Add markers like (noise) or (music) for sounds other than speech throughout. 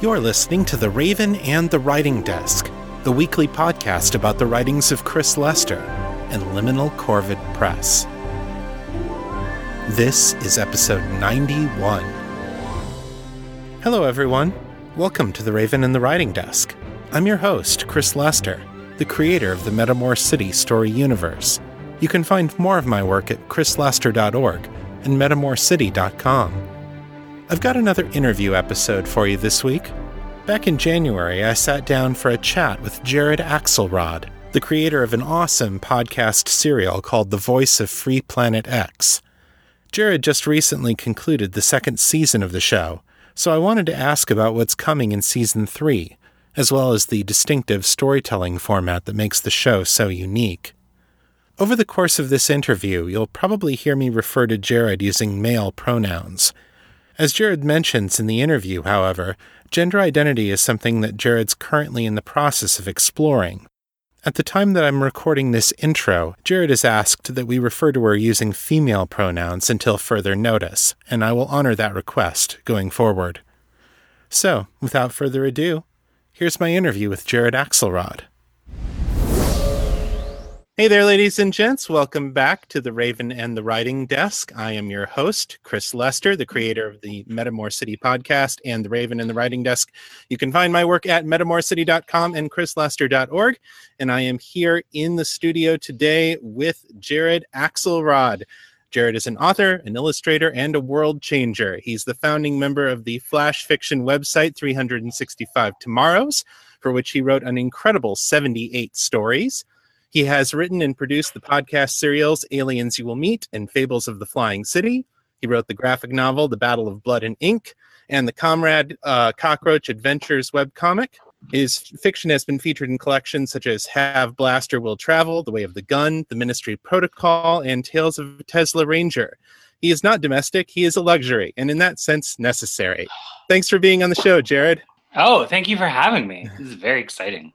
You're listening to The Raven and the Writing Desk, the weekly podcast about the writings of Chris Lester and Liminal Corvid Press. This is episode 91. Hello, everyone. Welcome to The Raven and the Writing Desk. I'm your host, Chris Lester, the creator of the Metamor City story universe. You can find more of my work at chrislester.org and metamorcity.com. I've got another interview episode for you this week. Back in January, I sat down for a chat with Jared Axelrod, the creator of an awesome podcast serial called The Voice of Free Planet X. Jared just recently concluded the second season of the show, so I wanted to ask about what's coming in season three, as well as the distinctive storytelling format that makes the show so unique. Over the course of this interview, you'll probably hear me refer to Jared using male pronouns. As Jared mentions in the interview, however, gender identity is something that Jared's currently in the process of exploring. At the time that I'm recording this intro, Jared has asked that we refer to her using female pronouns until further notice, and I will honor that request going forward. So, without further ado, here's my interview with Jared Axelrod. Hey there, ladies and gents. Welcome back to the Raven and the Writing Desk. I am your host, Chris Lester, the creator of the Metamor City podcast and the Raven and the Writing Desk. You can find my work at metamorcity.com and chrislester.org. And I am here in the studio today with Jared Axelrod. Jared is an author, an illustrator, and a world changer. He's the founding member of the flash fiction website 365 Tomorrows, for which he wrote an incredible 78 stories. He has written and produced the podcast serials Aliens You Will Meet and Fables of the Flying City. He wrote the graphic novel The Battle of Blood and Ink and the Comrade uh, Cockroach Adventures webcomic. His fiction has been featured in collections such as Have Blaster Will Travel, The Way of the Gun, The Ministry Protocol, and Tales of Tesla Ranger. He is not domestic, he is a luxury, and in that sense, necessary. Thanks for being on the show, Jared. Oh, thank you for having me. This is very exciting.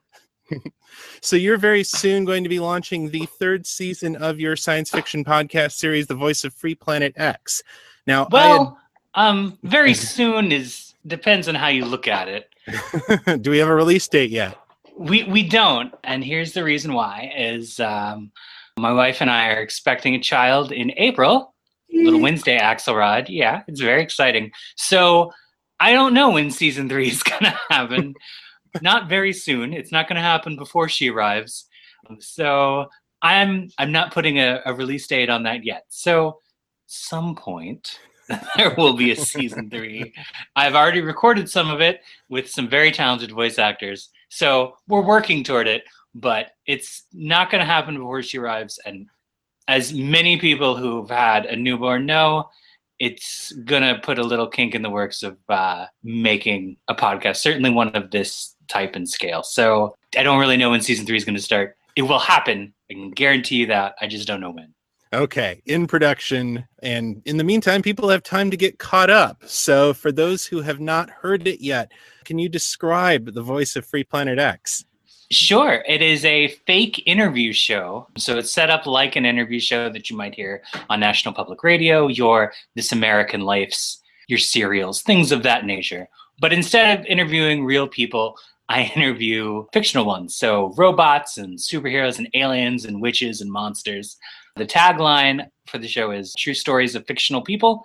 (laughs) so you're very soon going to be launching the third season of your science fiction podcast series, The Voice of Free Planet X. Now, well, had... um, very (laughs) soon is depends on how you look at it. (laughs) Do we have a release date yet? We we don't, and here's the reason why: is um, my wife and I are expecting a child in April. Little Wednesday Axelrod, yeah, it's very exciting. So I don't know when season three is gonna (laughs) happen not very soon. It's not going to happen before she arrives. So I'm I'm not putting a, a release date on that yet. So some point (laughs) there will be a season three. I've already recorded some of it with some very talented voice actors. So we're working toward it, but it's not going to happen before she arrives. And as many people who've had a newborn know, it's going to put a little kink in the works of uh, making a podcast, certainly one of this type and scale. So I don't really know when season three is going to start. It will happen. I can guarantee you that. I just don't know when. Okay, in production. And in the meantime, people have time to get caught up. So, for those who have not heard it yet, can you describe the voice of Free Planet X? Sure. It is a fake interview show. So it's set up like an interview show that you might hear on National Public Radio, your This American Life's, your serials, things of that nature. But instead of interviewing real people, I interview fictional ones, so robots and superheroes and aliens and witches and monsters. The tagline for the show is True Stories of Fictional People.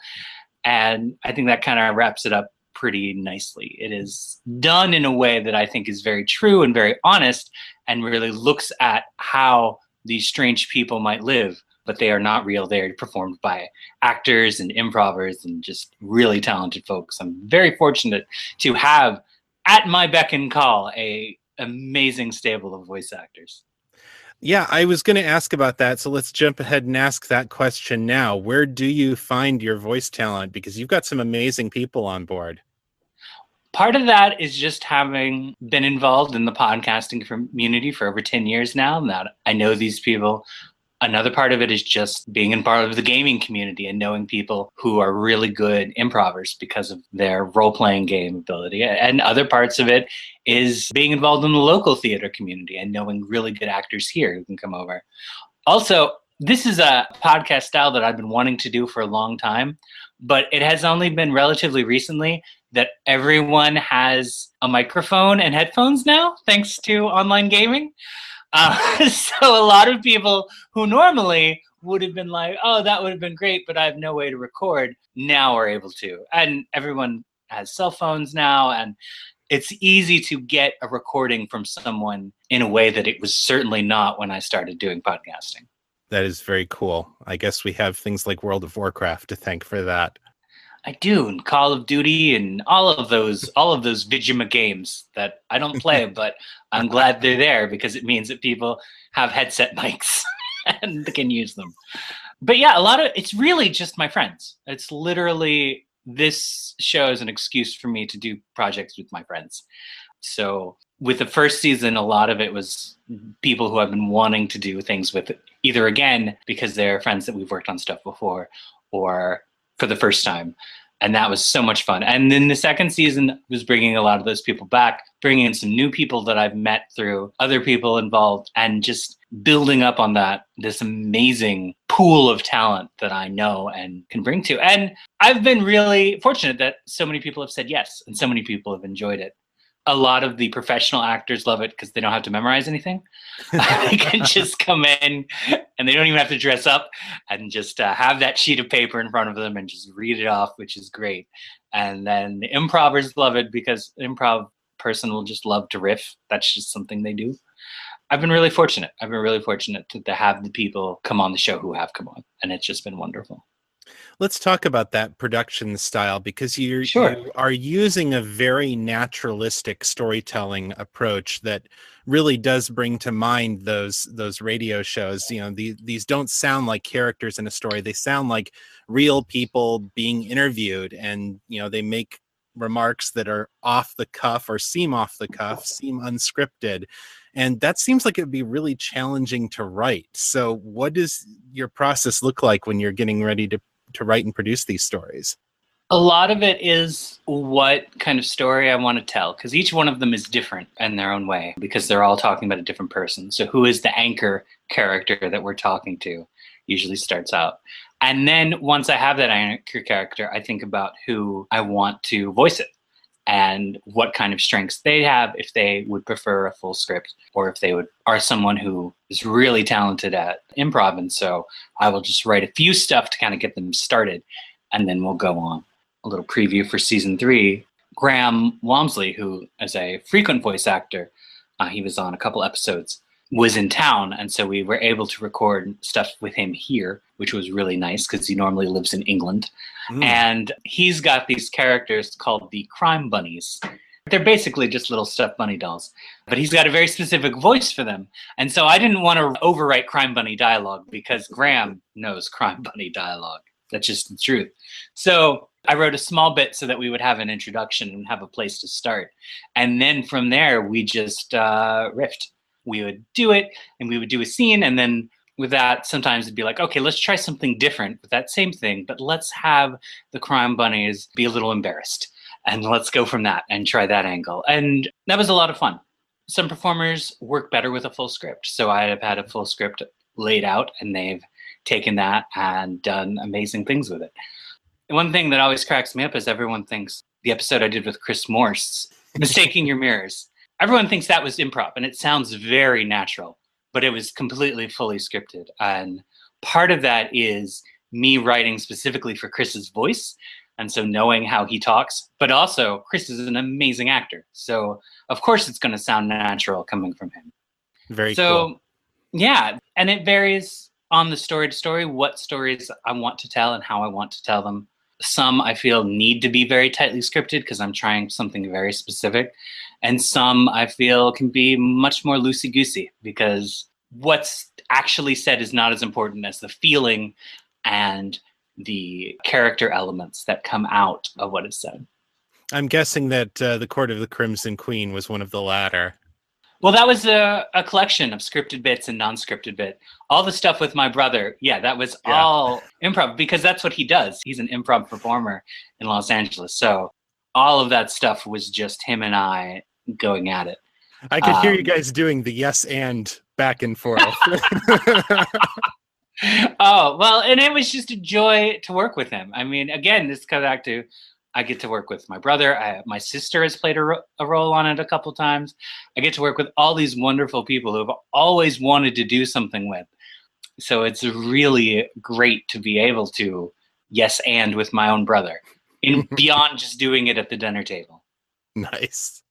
And I think that kind of wraps it up pretty nicely. It is done in a way that I think is very true and very honest and really looks at how these strange people might live, but they are not real. They are performed by actors and improvers and just really talented folks. I'm very fortunate to have at my beck and call a amazing stable of voice actors. Yeah, I was going to ask about that. So let's jump ahead and ask that question now. Where do you find your voice talent? Because you've got some amazing people on board. Part of that is just having been involved in the podcasting community for over 10 years now, and that I know these people Another part of it is just being in part of the gaming community and knowing people who are really good improvers because of their role playing game ability. And other parts of it is being involved in the local theater community and knowing really good actors here who can come over. Also, this is a podcast style that I've been wanting to do for a long time, but it has only been relatively recently that everyone has a microphone and headphones now, thanks to online gaming. Uh, (laughs) so a lot of people who normally would have been like, oh, that would have been great, but I have no way to record, now are able to. And everyone has cell phones now, and it's easy to get a recording from someone in a way that it was certainly not when I started doing podcasting. That is very cool. I guess we have things like World of Warcraft to thank for that. I do, and Call of Duty, and all of those, all of those Vijima games that I don't play, (laughs) but I'm glad they're there because it means that people have headset mics (laughs) and can use them. But yeah, a lot of it's really just my friends. It's literally this show is an excuse for me to do projects with my friends. So with the first season, a lot of it was people who I've been wanting to do things with either again because they're friends that we've worked on stuff before or for the first time. And that was so much fun. And then the second season was bringing a lot of those people back, bringing in some new people that I've met through other people involved, and just building up on that, this amazing pool of talent that I know and can bring to. And I've been really fortunate that so many people have said yes and so many people have enjoyed it a lot of the professional actors love it because they don't have to memorize anything. (laughs) they can just come in and they don't even have to dress up and just uh, have that sheet of paper in front of them and just read it off, which is great. And then the improvers love it because improv person will just love to riff. That's just something they do. I've been really fortunate. I've been really fortunate to, to have the people come on the show who have come on, and it's just been wonderful. Let's talk about that production style because you're, sure. you are using a very naturalistic storytelling approach that really does bring to mind those those radio shows. You know, the, these don't sound like characters in a story; they sound like real people being interviewed, and you know, they make remarks that are off the cuff or seem off the cuff, seem unscripted. And that seems like it would be really challenging to write. So, what does your process look like when you're getting ready to to write and produce these stories? A lot of it is what kind of story I want to tell, because each one of them is different in their own way, because they're all talking about a different person. So, who is the anchor character that we're talking to usually starts out. And then once I have that anchor character, I think about who I want to voice it and what kind of strengths they have if they would prefer a full script or if they would are someone who is really talented at improv. And so i will just write a few stuff to kind of get them started and then we'll go on. A little preview for season three. Graham walmsley who is a frequent voice actor uh, he was on a couple episodes was in town. And so we were able to record stuff with him here which was really nice because he normally lives in england. Mm. and he's got these characters called the crime bunnies. They're basically just little stuffed bunny dolls but he's got a very specific voice for them. And so i didn't want to overwrite crime bunny dialogue because graham knows crime bunny dialogue. That's just the truth. So I wrote a small bit so that we would have an introduction and have a place to start. And then from there, we just uh, riffed. We would do it and we would do a scene and then with that sometimes it'd be like okay let's try something different with that same thing but let's have the crime bunnies be a little embarrassed and let's go from that and try that angle. And that was a lot of fun. Some performers work better with a full script so i have had a full script laid out and they've taken that and done amazing things with it. One thing that always cracks me up is everyone thinks the episode i did with chris morse mistaking your mirrors. Everyone thinks that was improv and it sounds very natural but it was completely fully scripted and part of that is me writing specifically for chris's voice and so knowing how he talks but also chris is an amazing actor so of course it's going to sound natural coming from him very cool. so cool. yeah and it varies on the story to story what stories i want to tell and how i want to tell them some i feel need to be very tightly scripted because i'm trying something very specific and some I feel can be much more loosey goosey because what's actually said is not as important as the feeling and the character elements that come out of what is said. I'm guessing that uh, the Court of the Crimson Queen was one of the latter. Well, that was a, a collection of scripted bits and non-scripted bit. All the stuff with my brother, yeah, that was yeah. all improv because that's what he does. He's an improv performer in Los Angeles. So all of that stuff was just him and I going at it. I could um, hear you um, guys doing the yes and back and forth. (laughs) (laughs) oh well, and it was just a joy to work with him. I mean, again, this comes back to I get to work with my brother. I, my sister has played a, ro- a role on it a couple times. I get to work with all these wonderful people who have always wanted to do something with. So it's really great to be able to yes and with my own brother, in (laughs) beyond just doing it at the dinner table. Nice.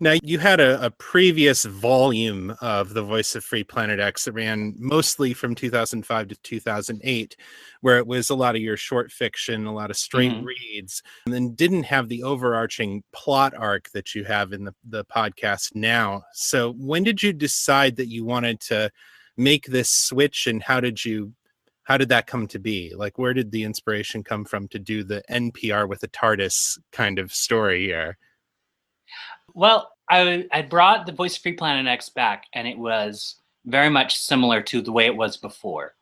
Now, you had a, a, previous volume of The Voice of Free Planet X that ran mostly from 2005 to 2008, where it was a lot of your short fiction, a lot of straight mm-hmm. reads, and then didn't have the overarching plot arc that you have in the, the podcast now. So, when did you decide that you wanted to make this switch, and how did you? How did that come to be? Like, where did the inspiration come from to do the NPR with a TARDIS kind of story here? Well, I I brought the Voice Free Planet X back, and it was very much similar to the way it was before,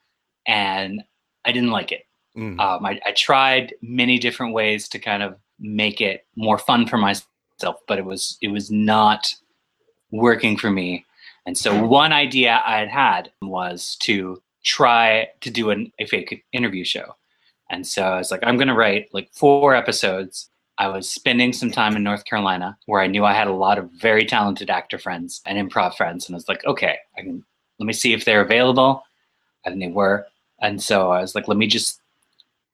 and I didn't like it. Mm. Um, I, I tried many different ways to kind of make it more fun for myself, but it was it was not working for me. And so one idea I had had was to try to do an, a fake interview show. And so I was like, I'm going to write like four episodes I was spending some time in North Carolina where I knew I had a lot of very talented actor friends and improv friends. And I was like, okay, I can let me see if they're available. And they were. And so I was like, let me just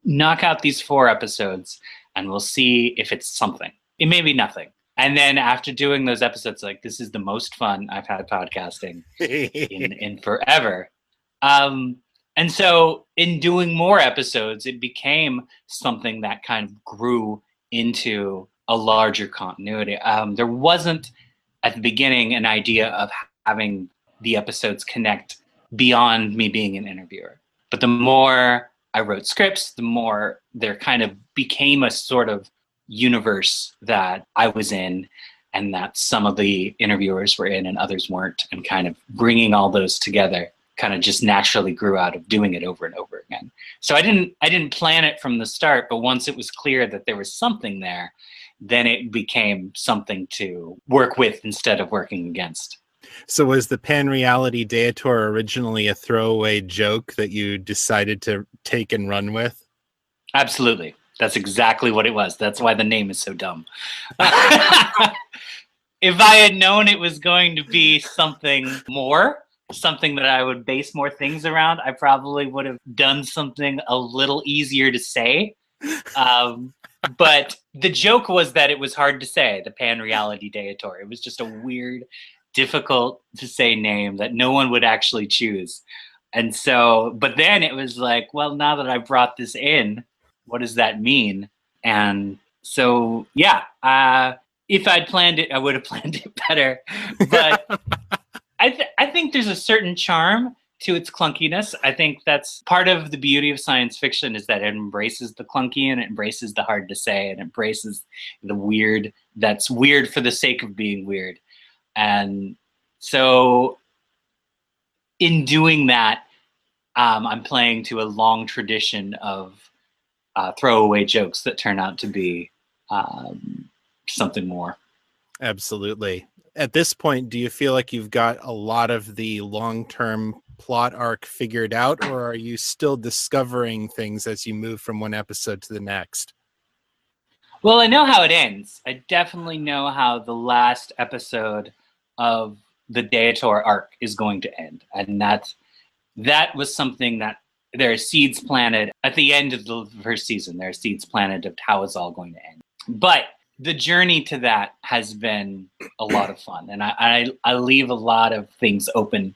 knock out these four episodes and we'll see if it's something. It may be nothing. And then after doing those episodes, like this is the most fun I've had podcasting in, (laughs) in forever. Um, and so in doing more episodes, it became something that kind of grew into a larger continuity. Um, there wasn't at the beginning an idea of having the episodes connect beyond me being an interviewer. But the more I wrote scripts, the more there kind of became a sort of universe that I was in and that some of the interviewers were in and others weren't, and kind of bringing all those together kind of just naturally grew out of doing it over and over again. So I didn't I didn't plan it from the start, but once it was clear that there was something there, then it became something to work with instead of working against. So was the pan reality Daeator originally a throwaway joke that you decided to take and run with? Absolutely. That's exactly what it was. That's why the name is so dumb. (laughs) (laughs) if I had known it was going to be something more, something that I would base more things around, I probably would have done something a little easier to say. Um, but the joke was that it was hard to say the pan reality Daeator. It was just a weird, difficult to say name that no one would actually choose. And so, but then it was like, well, now that I brought this in, what does that mean? And so, yeah, uh, if I'd planned it, I would have (laughs) planned it better. But (laughs) I, th- I think there's a certain charm to its clunkiness. I think that's part of the beauty of science fiction is that it embraces the clunky and it embraces the hard to say and embraces the weird that's weird for the sake of being weird. And so in doing that, um, I'm playing to a long tradition of uh, throwaway jokes that turn out to be um, something more. Absolutely at this point, do you feel like you've got a lot of the long term plot arc figured out, or are you still discovering things as you move from one episode to the next? Well, I know how it ends. I definitely know how the last episode of the Daeator arc is going to end, and that that was something that there are seeds planted at the end of the first season. There are seeds planted of how it's all going to end. But the journey to that has been a lot of fun, and I, I, I leave a lot of things open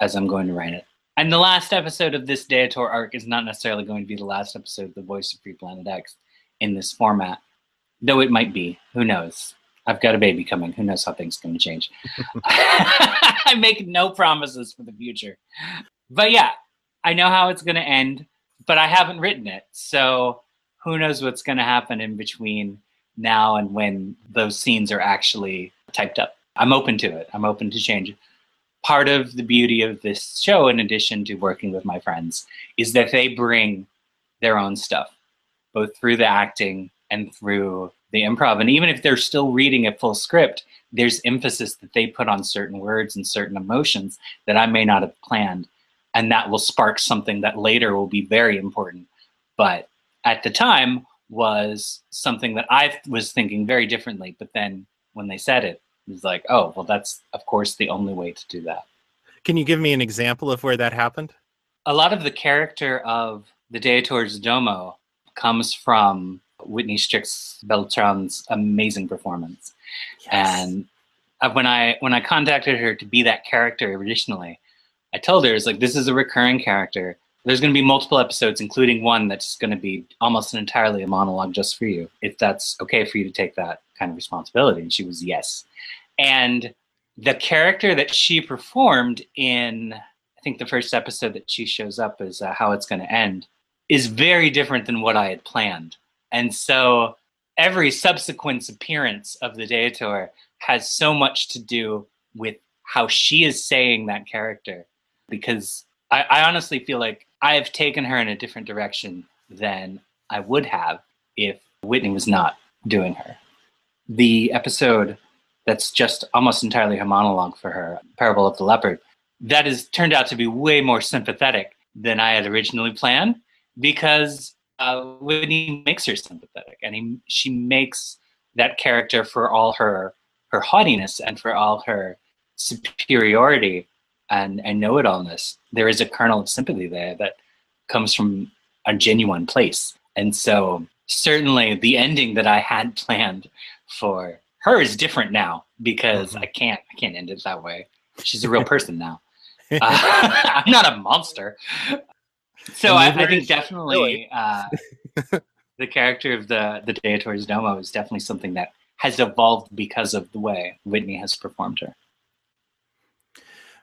as I'm going to write it. And the last episode of this Daeator arc is not necessarily going to be the last episode of The Voice of Free Planet X in this format, though it might be. Who knows? I've got a baby coming. Who knows how things are going to change? (laughs) (laughs) I make no promises for the future. But yeah, I know how it's going to end, but I haven't written it. So who knows what's going to happen in between now and when those scenes are actually typed up. I'm open to it. I'm open to change. Part of the beauty of this show, in addition to working with my friends, is that they bring their own stuff, both through the acting and through the improv. And even if they're still reading a full script, there's emphasis that they put on certain words and certain emotions that I may not have planned. and that will spark something that later will be very important. But at the time was something that I was thinking very differently. But then when they said it, it was like, oh, well, that's of course the only way to do that. Can you give me an example of where that happened? A lot of the character of the Deatores Domo comes from Whitney Strix Beltran's amazing performance. Yes. And when I when I contacted her to be that character originally, I told her it's like this is a recurring character. There's going to be multiple episodes, including one that's going to be almost entirely a monologue just for you. If that's okay for you to take that kind of responsibility, and she was yes. And the character that she performed in, I think the first episode that she shows up is uh, how it's going to end, is very different than what I had planned. And so every subsequent appearance of the Deator has so much to do with how she is saying that character. Because I honestly feel like I have taken her in a different direction than I would have if Whitney was not doing her. The episode that's just almost entirely her monologue for her, Parable of the Leopard, that has turned out to be way more sympathetic than I had originally planned because uh, Whitney makes her sympathetic, and he, she makes that character for all her her haughtiness and for all her superiority and, and know-it-allness. There is a kernel of sympathy there that comes from a genuine place, and so certainly the ending that I had (laughs) planned for her is different now because mm-hmm. I can't I can't end it that way. She's a (laughs) real person now. Uh, (laughs) I'm not a monster. So I, I, think definitely uh, the character of the the Deatores Domo is definitely something that has evolved because of the way Whitney has performed her.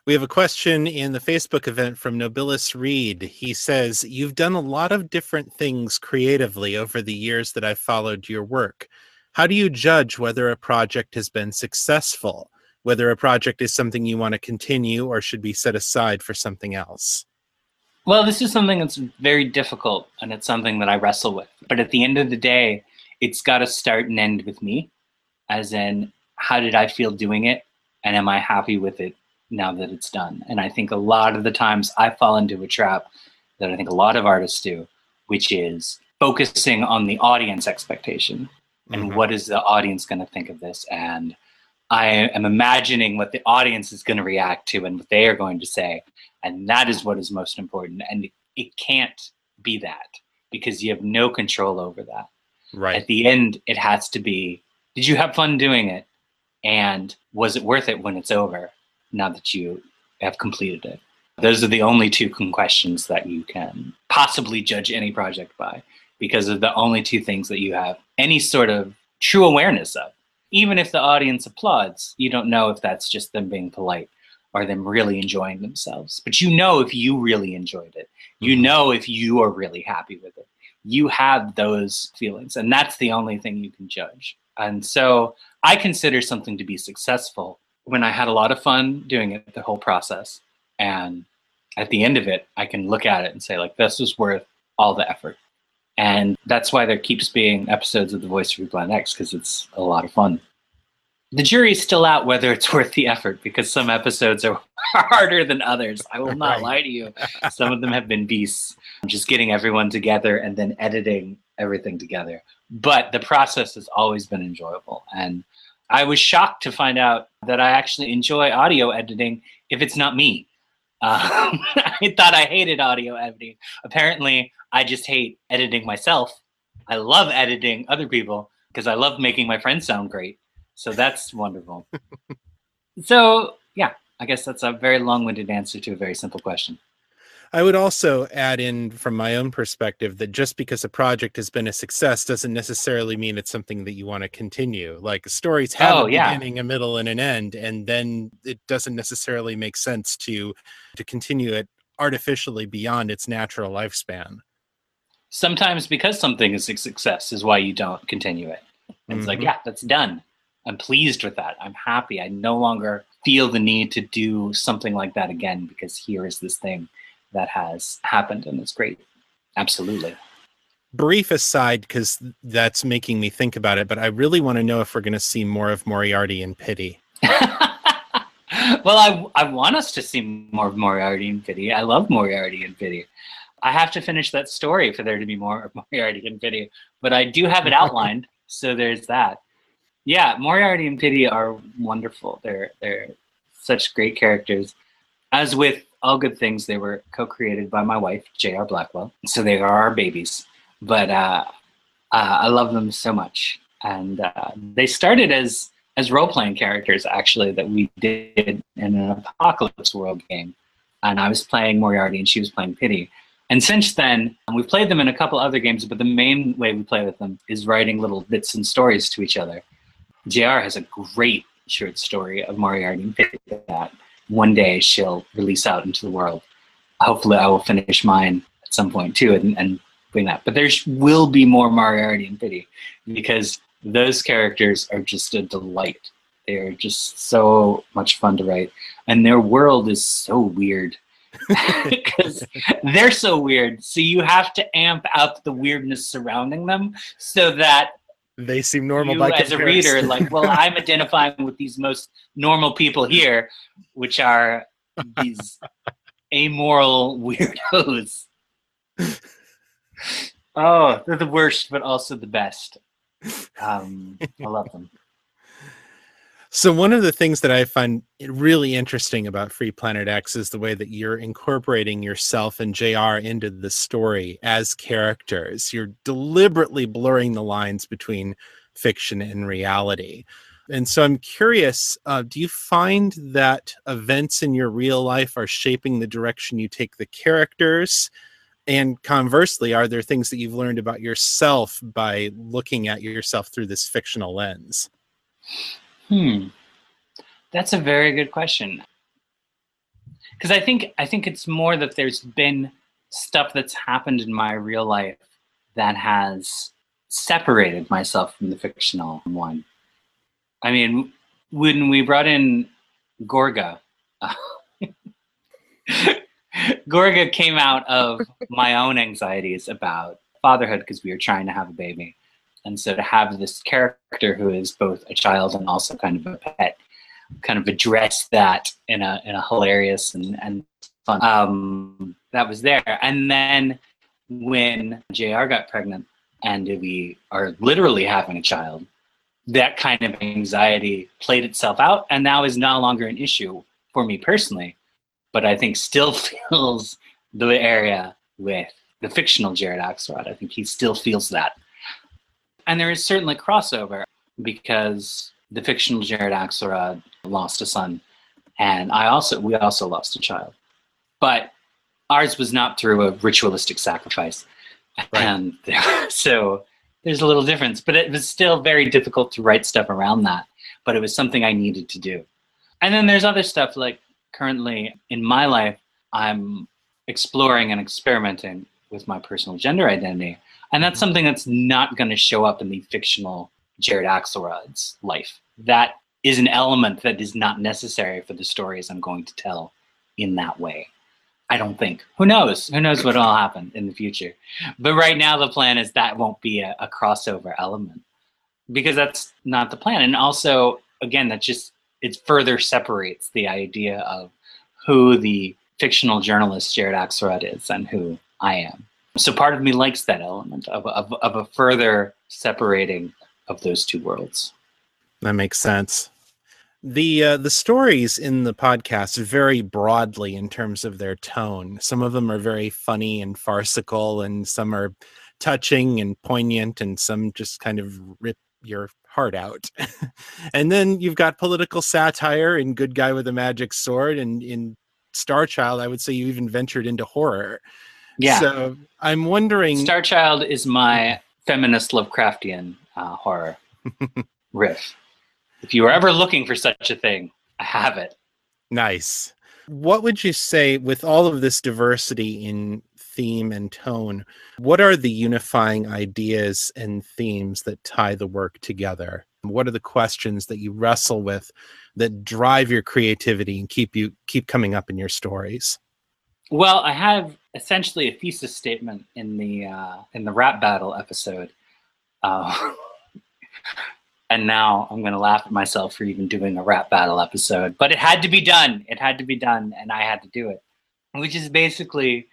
We have a question in the Facebook event from Nobilis Reed. He says, You've done a lot of different things creatively over the years that I've followed your work. How do you judge whether a project has been successful, whether a project is something you want to continue or should be set aside for something else? Well, this is something that's very difficult and it's something that I wrestle with. But at the end of the day, it's got to start and end with me, as in, how did I feel doing it? And am I happy with it now that it's done? And I think a lot of the times I fall into a trap that I think a lot of artists do, which is focusing on the audience expectation and mm-hmm. what is the audience going to think of this? And i am imagining what the audience is going to react to and what they are going to say. And that is what is most important. And it can't be that because you have no control over that. Right. At the end it has to be did you have fun doing it? And was it worth it when it's over now that you have completed it those are the only two questions that you can possibly judge any project by because of the only two things that you have any sort of true awareness of. Even if the audience applauds, you don't know if that's just them being polite or them really enjoying themselves. But you know if you really enjoyed it. You mm-hmm. know if you are really happy with it. You have those feelings, and that's the only thing you can judge. And so I consider something to be successful when I had a lot of fun doing it, the whole process. And at the end of it, I can look at it and say, like, this was worth all the effort. And that's why there keeps being episodes of The Voice of Free Planet X because it's a lot of fun. The jury's still out whether it's (laughs) worth the effort because some episodes are (laughs) harder than others. I will not right. lie to you. Some of them have been beasts. Just getting everyone together and then editing everything together. But the process has always been enjoyable. And I was shocked to find out that I actually enjoy audio editing if it's not me. (laughs) Um, I thought I hated audio editing. Apparently, I just hate editing myself. I love editing other people because I love making my friends sound great. So that's wonderful. (laughs) so, yeah, I guess that's a very long winded answer to a very simple question. I would also add in from my own perspective that just because a project has been a success doesn't necessarily mean it's something that you want to continue. Like stories have oh, a yeah. beginning, a middle, and an end, and then it doesn't necessarily make sense to to continue it artificially beyond its natural lifespan sometimes because something is a success is why you don't continue it. It's mm-hmm. like, yeah, that's done. I'm pleased with that. I'm happy. I no longer feel the need to do something like that again because here is this thing that has happened and it's great. Absolutely. Brief aside, because that's making me think about it, but I really want to know if we're going to see more of Moriarty and Pity. (laughs) well, I, I want us to see more of Moriarty and Pity. I love Moriarty and Pity. I have to finish that story for there to be more of (laughs) Moriarty and Pity, but I do have it outlined, so there's that. Yeah, Moriarty and Pity are wonderful. They're they're such great characters. As with all good things, they were co-created by my wife, J.R. Blackwell, so they are our babies. But uh, uh, I love them so much, and uh, they started as as role playing characters actually that we did in an apocalypse world game. And I was playing Moriarty and she was playing Pity. And since then, we've played them in a couple other games, but the main way we play with them is writing little bits and stories to each other. JR has a great short story of Moriarty and Pity that one day she'll release out into the world. Hopefully, I will finish mine at some point too and, and bring that. But there will be more Moriarty and Pity because those characters are just a delight. They are just so much fun to write, and their world is so weird (laughs) because they're so weird. So you have to amp up the weirdness surrounding them so that they seem normal you, as a reader like well (laughs) i'm identifying with these most normal people here which are these amoral weirdos. (laughs) Oh they're the worst but also the best. Um, I love them. So one of the things that I find really interesting about Free Planet X is the way that you're incorporating yourself and JR into the story as characters. You're deliberately blurring the lines between fiction and reality. And so I'm curious, uh, do you find that events in your real life are shaping the direction you take the characters? and conversely are there things that you've learned about yourself by looking at yourself through this fictional lens hmm. That's a very good question. Because i think i think it's more that there's been stuff that's happened in my real life that has separated myself from the fictional one. I mean when we brought in gorga (laughs) Gorga came out of my own anxieties about fatherhood because we were trying to have a baby. And so to have this character who is both a child and also kind of a pet kind of address that in a in a hilarious and, and fun um, that was there. And then when JR got pregnant and we are literally having a child, that kind of anxiety played itself out and now is no longer an issue for me personally but I think still (laughs) feels the area with the fictional Jared Axelrod. I think he still feels that. And there is certainly crossover because the fictional Jared Axelrod lost a son, and I also we also lost a child. But ours was not through a ritualistic sacrifice. Right. And (laughs) so there's a little difference, but it was still very difficult to write stuff around that. But it was something I needed to do. And then there's other stuff like currently in my life, I'm exploring and experimenting with my personal gender identity. And that's something that's not going to show up in the fictional Jared Axelrod's life. That is an element that is not necessary for the stories I'm going to tell in that way. I don't think. Who knows? Who knows what will happen in the future? But right now, the plan is that won't be a, a crossover element because that's not the plan. And also, again, that just it further separates the idea of who the fictional journalist Jared Axelrod is and who I am. So part of me likes that element of, of, of a further separating of those two worlds. That makes sense. The uh, the stories in the podcast vary broadly in terms of their tone. Some of them are very funny and farcical, and some are touching and poignant, and some just kind of rip your heart out. (laughs) and then you've got political satire in Good Guy with a Magic Sword, and in Star Child, I would say you even ventured into horror. Yeah. So I'm wondering. Starchild is my feminist Lovecraftian uh, horror (laughs) riff. If you were ever looking for such a thing, I have it. Nice. What would you say with all of this diversity in theme and tone. What are the unifying ideas and themes that tie the work together? What are the questions that you wrestle with that drive your creativity and keep you keep coming up in your stories? Well, I have essentially a thesis statement in the uh, in the rap battle episode. Uh, (laughs) And now I'm going to laugh at myself for even doing a rap battle episode. But it had to be done. It had to be done, and I had to do it, which is basically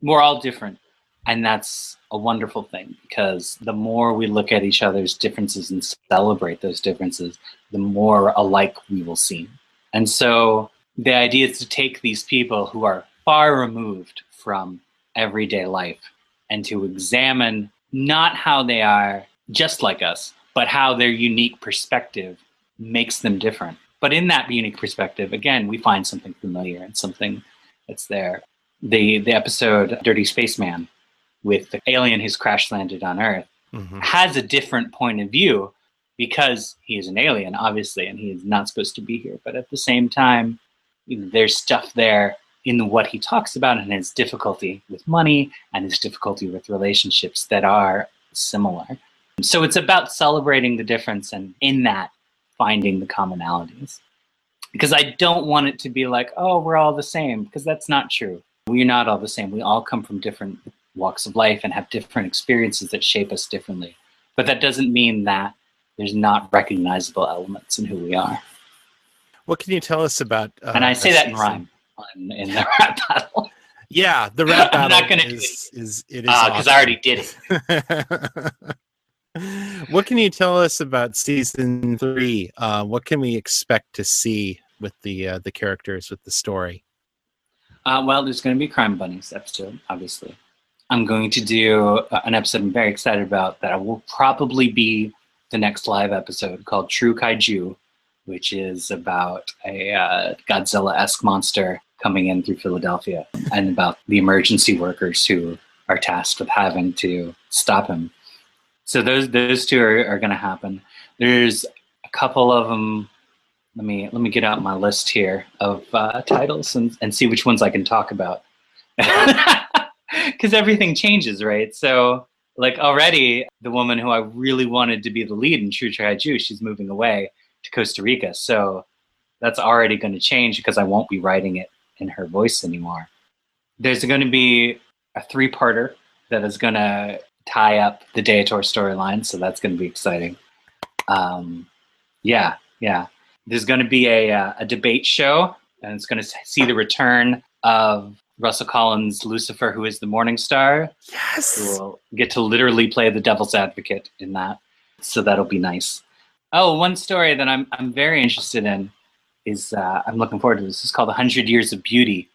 we're all different. And that's a wonderful thing because the more we look at each other's differences and celebrate those differences, the more alike we will seem. And so the idea is to take these people who are far removed from everyday life and to examine not how they are just like us, but how their unique perspective makes them different. But in that unique perspective, again, we find something familiar and something that's there. The the episode Dirty Spaceman with the alien who's crash landed on Earth mm-hmm. has a different point of view because he is an alien, obviously, and he is not supposed to be here. But at the same time, there's stuff there in what he talks about and his difficulty with money and his difficulty with relationships that are similar. So it's about celebrating the difference and in that finding the commonalities. Because I don't want it to be like, oh, we're all the same, because that's not true. We're not all the same. We all come from different walks of life and have different experiences that shape us differently. But that doesn't mean that there's not recognizable elements in who we are. What can you tell us about? Uh, and I say that in rhyme in, in the (laughs) rap battle. Yeah, the rap battle. (laughs) I'm not to is, is it is because uh. I already did it. (laughs) what can you tell us about season three? Uh, what can we expect to see with the uh, the characters with the story? Uh, well, there's going to be Crime Bunnies episode, obviously. I'm going to do uh, an episode I'm very excited about that will probably be the next live episode called True Kaiju, which is about a uh, Godzilla-esque monster coming in through Philadelphia and about the emergency workers who are tasked with having to stop him. So those those two are, are going to happen. There's a couple of them. Let me let me get out my list here of uh, titles and, and see which ones I can talk about. (laughs) Because everything changes, right? So like already the woman who I really wanted to be the lead in True Kaiju, she's moving away to Costa Rica. So that's already going to change because I won't be writing it in her voice anymore. There's going to be a three parter that is going to tie up the Daetor storyline. So that's going to be exciting. Um, yeah, yeah. There's going to be a, uh, a debate show, and it's going to see the return of Russell Collins Lucifer, who is the Morning Star. Yes. Who will get to literally play the devil's advocate in that. So that'll be nice. Oh, one story that I'm I'm very interested in is uh, I'm looking forward to this. It's called "100 Years of Beauty,"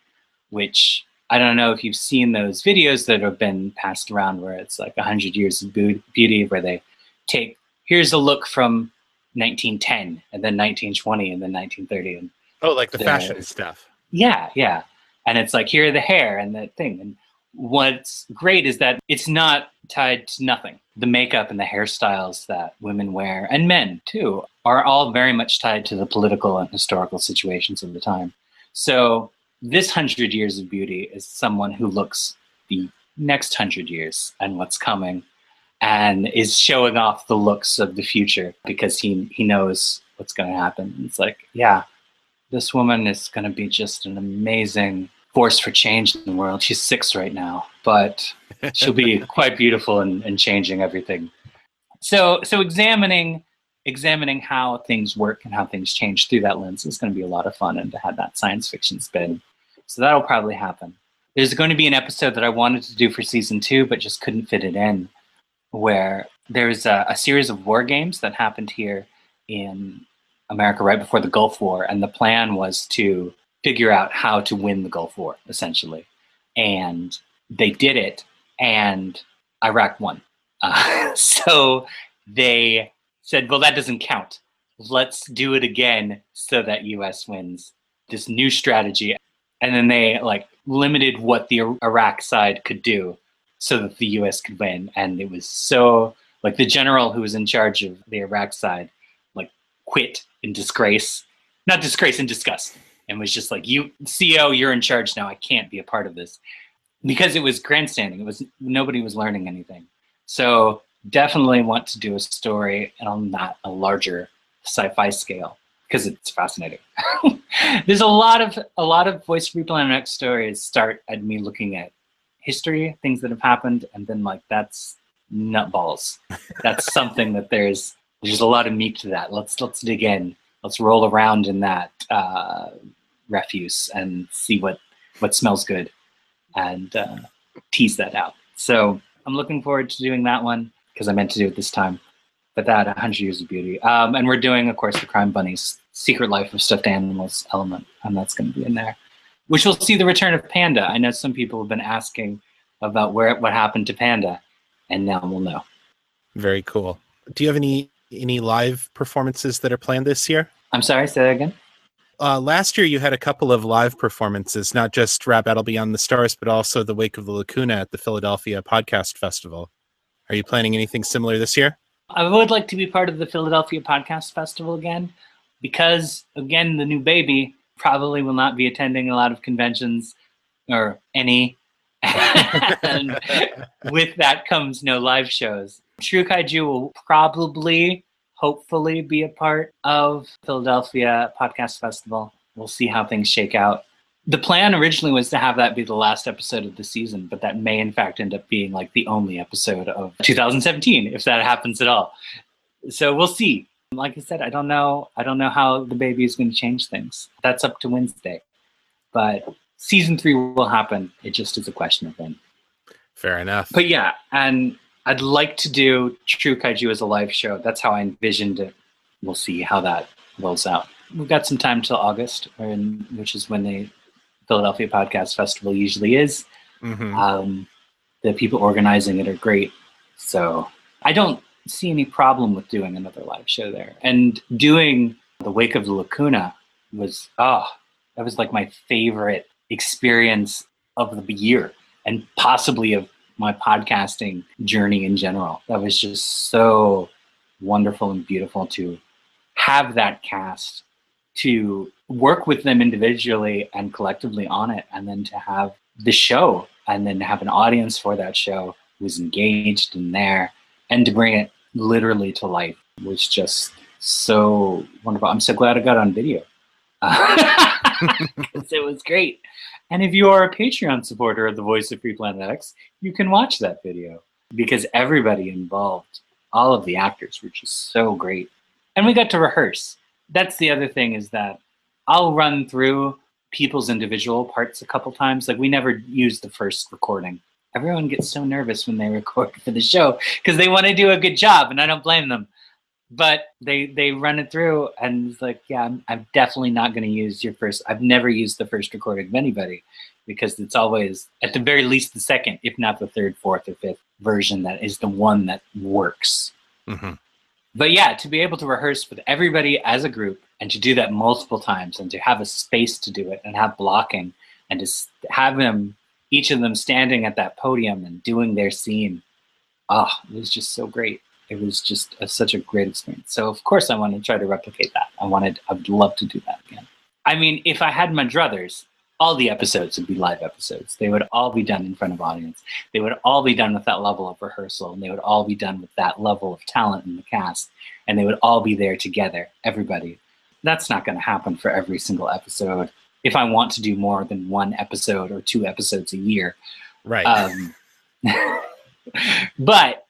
which I don't know if you've seen those videos that have been passed around where it's like 100 years of beauty, where they take here's a look from 1910 and then 1920 and then 1930 and oh, like the, the fashion stuff. Yeah, yeah, and it's like here are the hair and the thing and what's great is that it's not tied to nothing. The makeup and the hairstyles that women wear, and men too, are all very much tied to the political and historical situations of the time. So, this hundred years of beauty is someone who looks the next hundred years and what's coming and is showing off the looks of the future because he, he knows what's going to happen. It's like, yeah, this woman is going to be just an amazing force for change in the world. She's six right now, but she'll be (laughs) quite beautiful and, and changing everything. So, so examining examining how things work and how things change through that lens is going to be a lot of fun and to have that science fiction spin. So that'll probably happen. There's going to be an episode that I wanted to do for season two, but just couldn't fit it in, where there's a, a series of war games that happened here in America right before the Gulf War, and the plan was to figure out how to win the Gulf War, essentially. And they did it, and Iraq won. (laughs) Uh, so they said, well, that doesn't count. Let's do it again so that US wins this new strategy. And then they like limited what the Iraq side could do so that the US could win. And it was so like the general who was in charge of the Iraq side like quit in disgrace, not disgrace in disgust and was just like, "You, CO, you're in charge now. I can't be a part of this," because it was grandstanding. It was nobody was learning anything. So definitely want to do a story on that a larger sci-fi scale because it's fascinating. (laughs) There's a lot of a lot of Voice Free Planet X stories start at me looking at history, things that have happened, and then like that's nutballs. That's (laughs) something that there's there's a lot of meat to that. Let's let's dig in. Let's roll around in that uh, refuse and see what what smells good, and uh, tease that out. So I'm looking forward to doing that one because I meant to do it this time. But that 100 Years of Beauty, um, and we're doing, of course, the Crime Bunnies Secret Life of Stuffed Animals element, and that's going to be in there, which will see the return of Panda. I know some people have been asking about where what happened to Panda, and now we'll know. Very cool. Do you have any any live performances that are planned this year? I'm sorry, say that again. Uh, last year, you had a couple of live performances, not just Rap Battle Beyond the Stars, but also The Wake of the Lacuna at the Philadelphia Podcast Festival. Are you planning anything similar this year? I would like to be part of the Philadelphia Podcast Festival again because, again, the new baby probably will not be attending a lot of conventions or any. (laughs) and with that comes no live shows. True Kaiju will probably hopefully be a part of Philadelphia Podcast Festival. We'll see how things shake out. The plan originally was to have that be the last episode of the season, but that may in fact end up being like the only episode of 2017 if that happens at all. So we'll see. Like I said, I don't know. I don't know how the baby is going to change things. That's up to Wednesday. But season three will happen. It just is a question of when. Fair enough. But yeah, and I'd like to do True Kaiju as a live show. That's how I envisioned it. We'll see how that rolls out. We've got some time till August, which is when the Philadelphia Podcast Festival usually is. Mm-hmm. Um, the people organizing it are great. So I don't see any problem with doing another live show there. And doing The Wake of the Lacuna was, oh, that was like my favorite experience of the year and possibly of my podcasting journey in general. That was just so wonderful and beautiful to have that cast, to work with them individually and collectively on it, and then to have the show and then have an audience for that show who's engaged in there and to bring it literally to life was just so wonderful. I'm so glad I got on video. (laughs) (laughs) Because it was great. And if you are a Patreon supporter of the Voice of Free Planet X, you can watch that video because everybody involved, all of the actors were just so great. And we got to rehearse. That's the other thing is that I'll run through people's individual parts a couple times. Like we never use the first recording. Everyone gets so nervous when they record for the show because they want to do a good job, and I don't blame them but they they run it through and it's like yeah i'm, I'm definitely not going to use your first i've never used the first recording of anybody because it's always at the very least the second if not the third fourth or fifth version that is the one that works mm-hmm. But yeah to be able to rehearse with everybody as a group and to do that multiple times and to have a space to do it and have blocking and to have them each of them standing at that podium and doing their scene oh it was just so great it was just a, such a great experience. So of course I want to try to replicate that. I wanted, I would love to do that again. I mean, if I had my druthers, all the episodes would be live episodes. They would all be done in front of audience. They would all be done with that level of rehearsal, and they would all be done with that level of talent in the cast, and they would all be there together, everybody. That's not going to happen for every single episode. If I want to do more than one episode or two episodes a year, right? Um, (laughs) but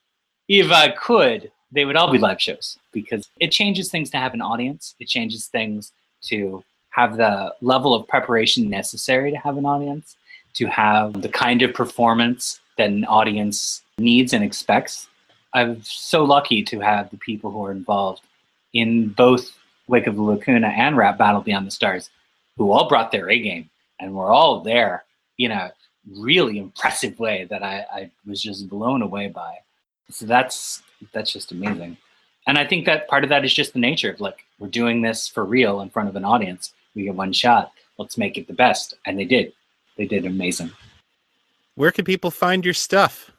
if I could, they would all be live shows because it changes things to have an audience. It changes things to have the level of preparation necessary to have an audience, to have the kind of performance that an audience needs and expects. I'm so lucky to have the people who are involved in both Wake of the Lacuna and Rap Battle Beyond the Stars, who all brought their A game and were all there in a really impressive way that I, I was just blown away by. So that's that's just amazing. And I think that part of that is just the nature of like we're doing this for real in front of an audience. We get one shot. Let's make it the best. And they did. They did amazing. Where can people find your stuff?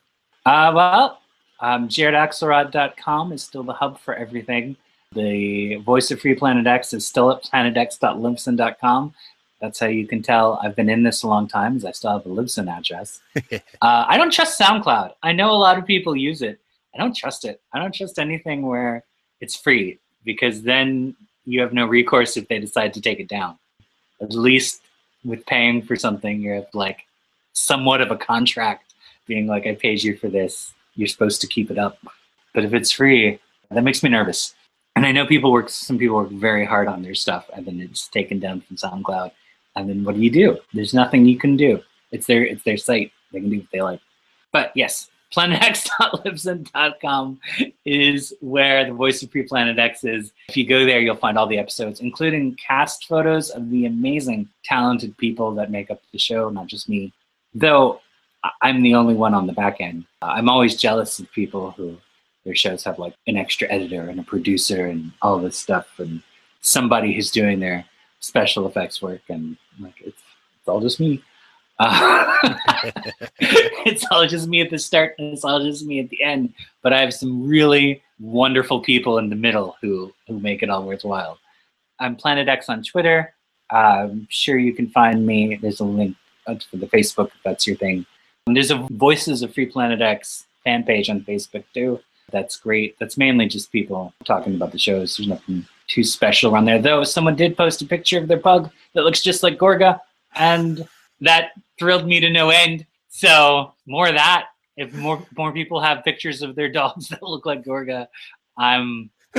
Uh, well, um, jaredaxelrod.com is still the hub for everything. The voice of Free Planet X is still at planetx.libsyn.com. That's how you can tell I've been in this a long time, as I still have a Libsyn address. (laughs) uh, I don't trust SoundCloud. I know a lot of people use it. I don't trust it. I don't trust anything where it's free because then you have no recourse if they decide to take it down. At least with paying for something, you have like somewhat of a contract being like, I paid you for this. You're supposed to keep it up. But if it's free, that makes me nervous. And I know people work, some people work very hard on their stuff, and then it's taken down from SoundCloud. And then what do you do? There's nothing you can do. It's their it's their site. They can do what they like. But yes, planetx.libsyn.com is where the voice of Free Planet X is. If you go there, you'll find all the episodes, including cast photos of the amazing, talented people that make up the show, not just me. Though I'm the only one on the back end. Uh, I'm always jealous of people who their shows have like an extra editor and a producer and all this stuff and somebody who's doing their special effects work and like it's, it's all just me uh, (laughs) it's all just me at the start and it's all just me at the end but i have some really wonderful people in the middle who who make it all worthwhile i'm planet x on twitter i'm sure you can find me there's a link to the facebook if that's your thing and there's a voices of free planet x fan page on facebook too that's great. That's mainly just people talking about the shows. There's nothing too special around there. Though someone did post a picture of their pug that looks just like Gorga, and that thrilled me to no end. So more of that. If more more people have pictures of their (laughs) dogs that look like Gorga, I'm (laughs)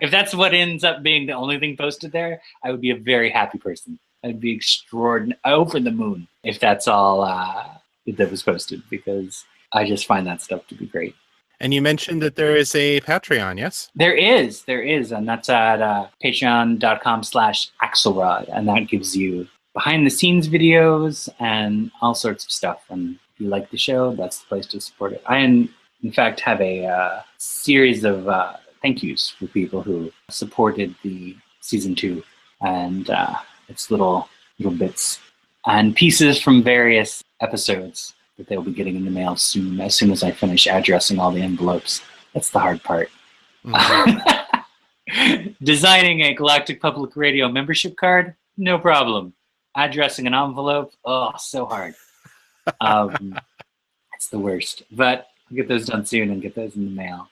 if that's what ends up being the only thing posted there, I would be a very happy person. I'd be extraordinary over the moon if that's all uh, that was posted because I just find that stuff to be great. And you mentioned that there is a Patreon, yes? There is, there is, and that's at uh, patreon.com slash axelrod, and that gives you behind the scenes videos and all sorts of stuff. And if you like the show, that's the place to support it. I, in, in fact, have a uh, series of uh, thank yous for people who supported the season two, and uh, it's little little bits and pieces from various episodes that they'll be getting in the mail soon, as soon as I finish addressing all the envelopes. That's the hard part. Mm-hmm. (laughs) Designing a Galactic Public Radio membership card, no problem. Addressing an envelope, oh, so hard. Um, (laughs) it's the worst. But I'll get those done soon and get those in the mail.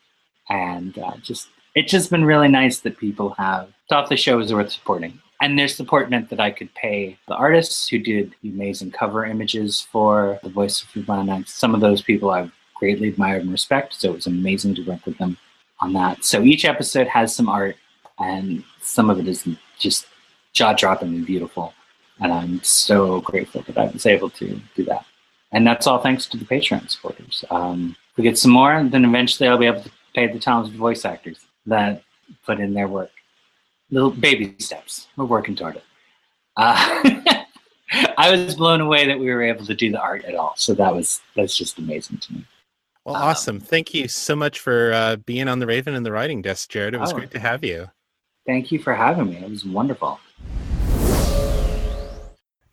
And uh, just, it's just been really nice that people have thought the show was worth supporting and their support meant that I could pay the artists who did the amazing cover images for The Voice of Human. Some of those people I've greatly admired and respect, so it was amazing to work with them on that. So each episode has some art, and some of it is just jaw-droppingly beautiful. And I'm so grateful that I was able to do that. And that's all thanks to the Patreon supporters. Um, if we get some more, and then eventually I'll be able to pay the talented voice actors that put in their work little baby steps. We're working toward it. Uh, (laughs) I was blown away that we were able to do the art at all. So that was that's just amazing to me. Well, um, awesome. Thank you so much for uh, being on the Raven and the Writing Desk, Jared. It was oh, great to have you. Thank you for having me. It was wonderful.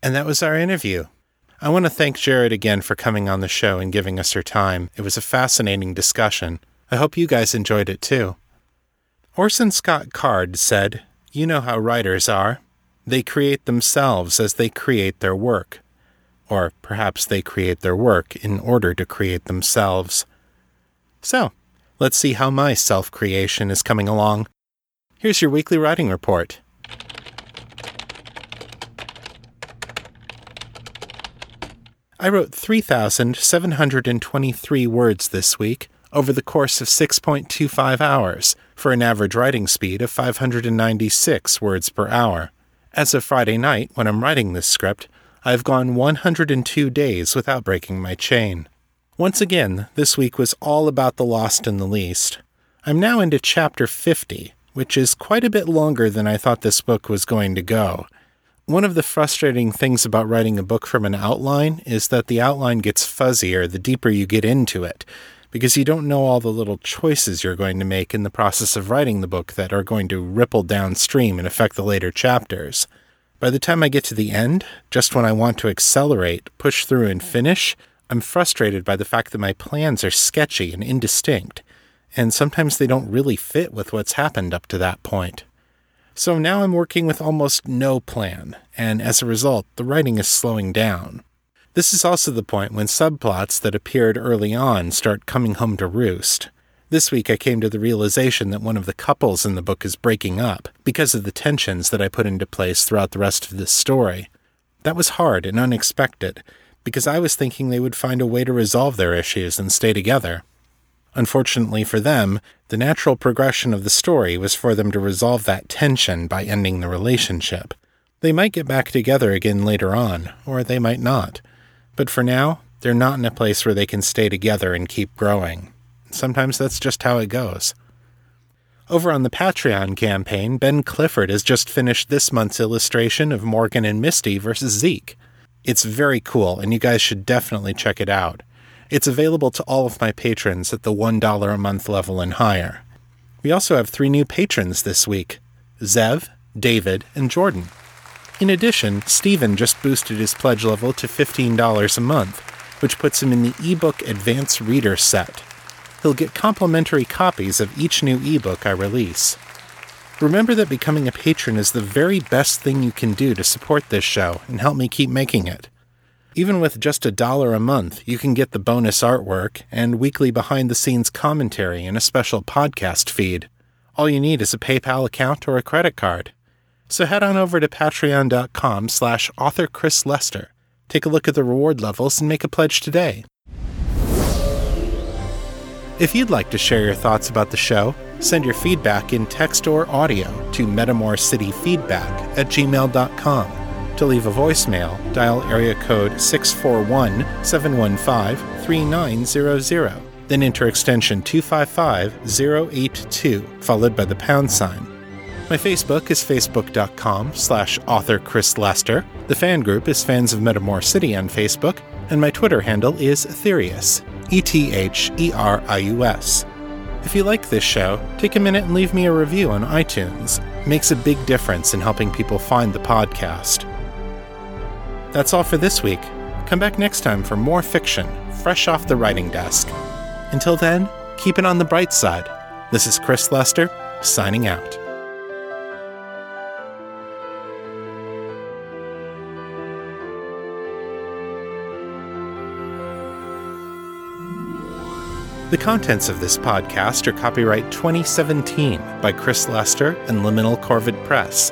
And that was our interview. I want to thank Jared again for coming on the show and giving us her time. It was a fascinating discussion. I hope you guys enjoyed it too. Orson Scott Card said, You know how writers are. They create themselves as they create their work. Or perhaps they create their work in order to create themselves. So, let's see how my self creation is coming along. Here's your weekly writing report. I wrote 3,723 words this week over the course of 6.25 hours for an average writing speed of 596 words per hour. As of Friday night, when I'm writing this script, I've gone 102 days without breaking my chain. Once again, this week was all about the lost and the least. I'm now into chapter 50, which is quite a bit longer than I thought this book was going to go. One of the frustrating things about writing a book from an outline is that the outline gets fuzzier the deeper you get into it, because you don't know all the little choices you're going to make in the process of writing the book that are going to ripple downstream and affect the later chapters. By the time I get to the end, just when I want to accelerate, push through, and finish, I'm frustrated by the fact that my plans are sketchy and indistinct, and sometimes they don't really fit with what's happened up to that point. So now I'm working with almost no plan, and as a result, the writing is slowing down. This is also the point when subplots that appeared early on start coming home to roost. This week I came to the realization that one of the couples in the book is breaking up because of the tensions that I put into place throughout the rest of this story. That was hard and unexpected because I was thinking they would find a way to resolve their issues and stay together. Unfortunately for them, the natural progression of the story was for them to resolve that tension by ending the relationship. They might get back together again later on, or they might not. But for now, they're not in a place where they can stay together and keep growing. Sometimes that's just how it goes. Over on the Patreon campaign, Ben Clifford has just finished this month's illustration of Morgan and Misty versus Zeke. It's very cool, and you guys should definitely check it out. It's available to all of my patrons at the $1 a month level and higher. We also have three new patrons this week Zev, David, and Jordan. In addition, Stephen just boosted his pledge level to $15 a month, which puts him in the ebook Advanced Reader set. He'll get complimentary copies of each new ebook I release. Remember that becoming a patron is the very best thing you can do to support this show and help me keep making it. Even with just a dollar a month, you can get the bonus artwork and weekly behind the scenes commentary in a special podcast feed. All you need is a PayPal account or a credit card. So head on over to patreon.com slash author Chris Lester. Take a look at the reward levels and make a pledge today. If you'd like to share your thoughts about the show, send your feedback in text or audio to metamorcityfeedback at gmail.com. To leave a voicemail, dial area code 641 715 3900, then enter extension 255082, followed by the pound sign. My Facebook is facebook.com slash author Chris Lester. The fan group is Fans of Metamor City on Facebook, and my Twitter handle is Etherius, E T H E R I U S. If you like this show, take a minute and leave me a review on iTunes. It makes a big difference in helping people find the podcast. That's all for this week. Come back next time for more fiction, fresh off the writing desk. Until then, keep it on the bright side. This is Chris Lester, signing out. The contents of this podcast are copyright 2017 by Chris Lester and Liminal Corvid Press.